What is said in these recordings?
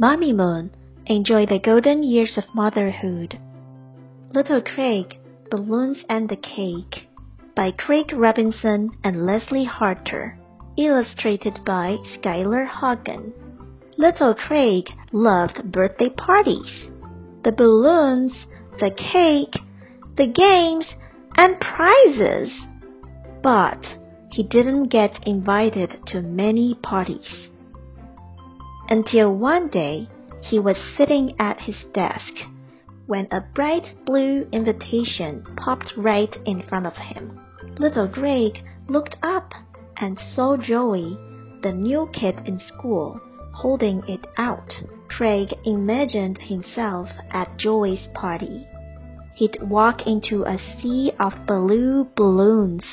Mommy Moon, enjoy the golden years of motherhood. Little Craig, Balloons and the Cake by Craig Robinson and Leslie Harter. Illustrated by Skylar Hogan. Little Craig loved birthday parties. The balloons, the cake, the games, and prizes. But he didn't get invited to many parties. Until one day he was sitting at his desk when a bright blue invitation popped right in front of him. Little Craig looked up and saw Joey, the new kid in school, holding it out. Craig imagined himself at Joey's party. He'd walk into a sea of blue balloons.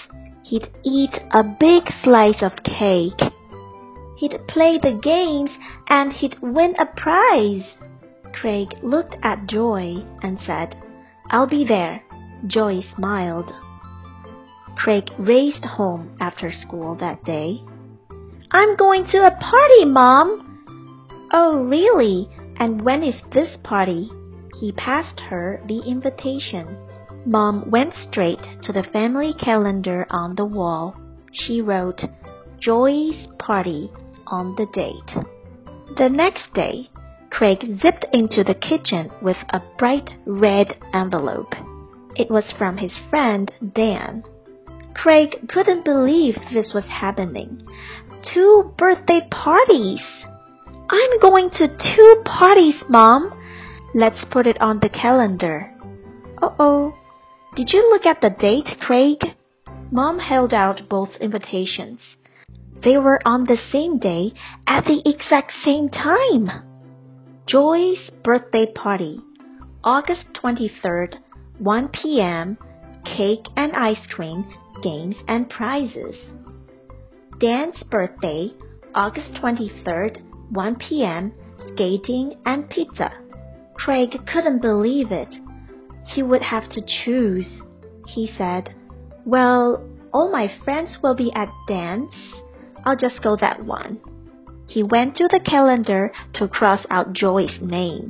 He'd eat a big slice of cake. He'd play the games and he'd win a prize. Craig looked at Joey and said, I'll be there. Joey smiled. Craig raced home after school that day. I'm going to a party, Mom. Oh, really? And when is this party? He passed her the invitation. Mom went straight to the family calendar on the wall. She wrote, Joey's party on the date. The next day, Craig zipped into the kitchen with a bright red envelope. It was from his friend Dan. Craig couldn't believe this was happening. Two birthday parties! I'm going to two parties, Mom. Let's put it on the calendar. Uh oh. Did you look at the date, Craig? Mom held out both invitations. They were on the same day at the exact same time. Joey's birthday party, August 23rd, 1 p.m., cake and ice cream, games and prizes. Dan's birthday, August 23rd, 1 p.m., skating and pizza. Craig couldn't believe it. He would have to choose. He said, Well, all my friends will be at Dan's. I'll just go that one. He went to the calendar to cross out Joey's name.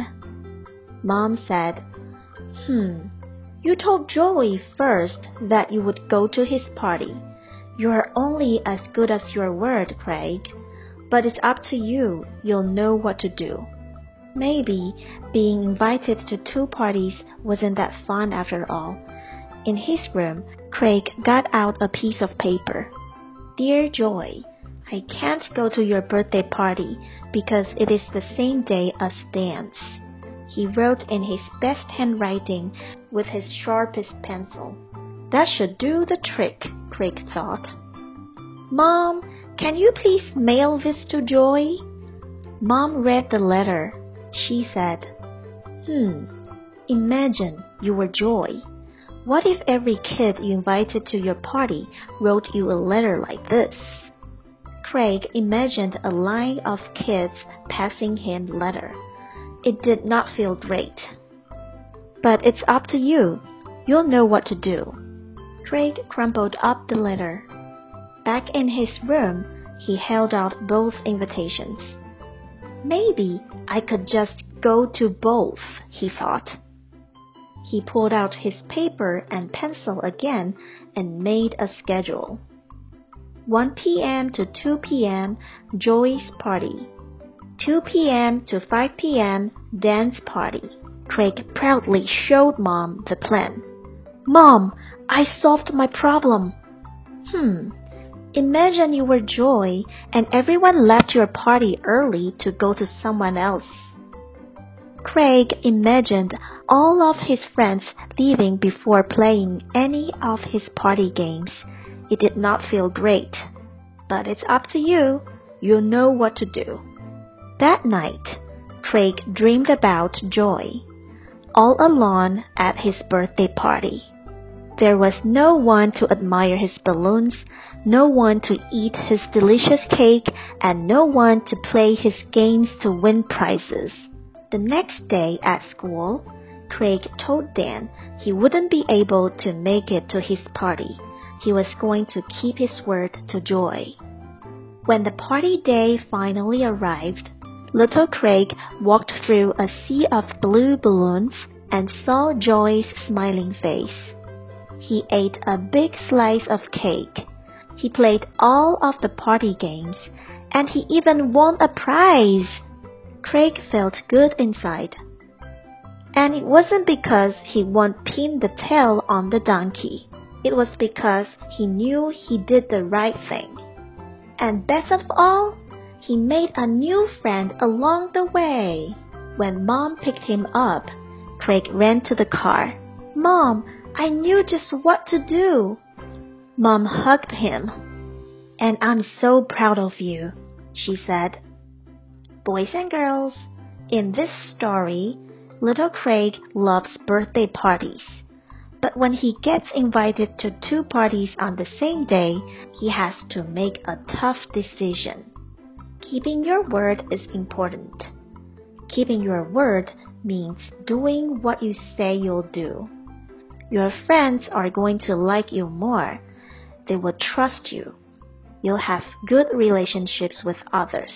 Mom said, Hmm, you told Joey first that you would go to his party. You are only as good as your word, Craig. But it's up to you. You'll know what to do. Maybe being invited to two parties wasn't that fun after all. In his room, Craig got out a piece of paper. Dear Joey, I can't go to your birthday party because it is the same day as Dan's, He wrote in his best handwriting with his sharpest pencil. That should do the trick, Craig thought. Mom, can you please mail this to Joey? Mom read the letter. She said, Hmm, imagine you were Joey. What if every kid you invited to your party wrote you a letter like this? Craig imagined a line of kids passing him letter. It did not feel great. But it's up to you. You'll know what to do. Craig crumpled up the letter. Back in his room, he held out both invitations. Maybe I could just go to both, he thought. He pulled out his paper and pencil again and made a schedule. 1 p.m. to 2 p.m. Joey's party. 2 p.m. to 5 p.m. Dan's party. Craig proudly showed Mom the plan. Mom, I solved my problem. Hmm. Imagine you were Joey and everyone left your party early to go to someone else. Craig imagined all of his friends leaving before playing any of his party games it did not feel great. But it's up to you. You'll know what to do. That night, Craig dreamed about Joey, all alone at his birthday party. There was no one to admire his balloons, no one to eat his delicious cake, and no one to play his games to win prizes. The next day at school, Craig told Dan he wouldn't be able to make it to his party he was going to keep his word to Joey. When the party day finally arrived, Little Craig walked through a sea of blue balloons and saw Joey's smiling face. He ate a big slice of cake. He played all of the party games, and he even won a prize. Craig felt good inside. And it wasn't because he won pin the tail on the donkey. It was because he knew he did the right thing. And best of all, he made a new friend along the way. When Mom picked him up, Craig ran to the car. Mom, I knew just what to do. Mom hugged him. And I'm so proud of you, she said. Boys and girls, in this story, little Craig loves birthday parties. But when he gets invited to two parties on the same day, he has to make a tough decision. Keeping your word is important. Keeping your word means doing what you say you'll do. Your friends are going to like you more. They will trust you. You'll have good relationships with others.